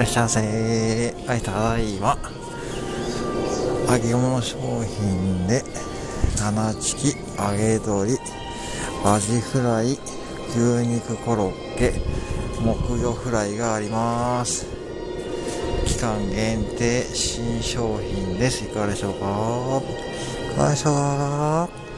らっしゃいませ。はい、ただいま。揚げ物商品で、七チキ、揚げ鶏、アジフライ、牛肉コロッケ、木魚フライがあります。期間限定新商品です。いかがでしょうか？よいしょ。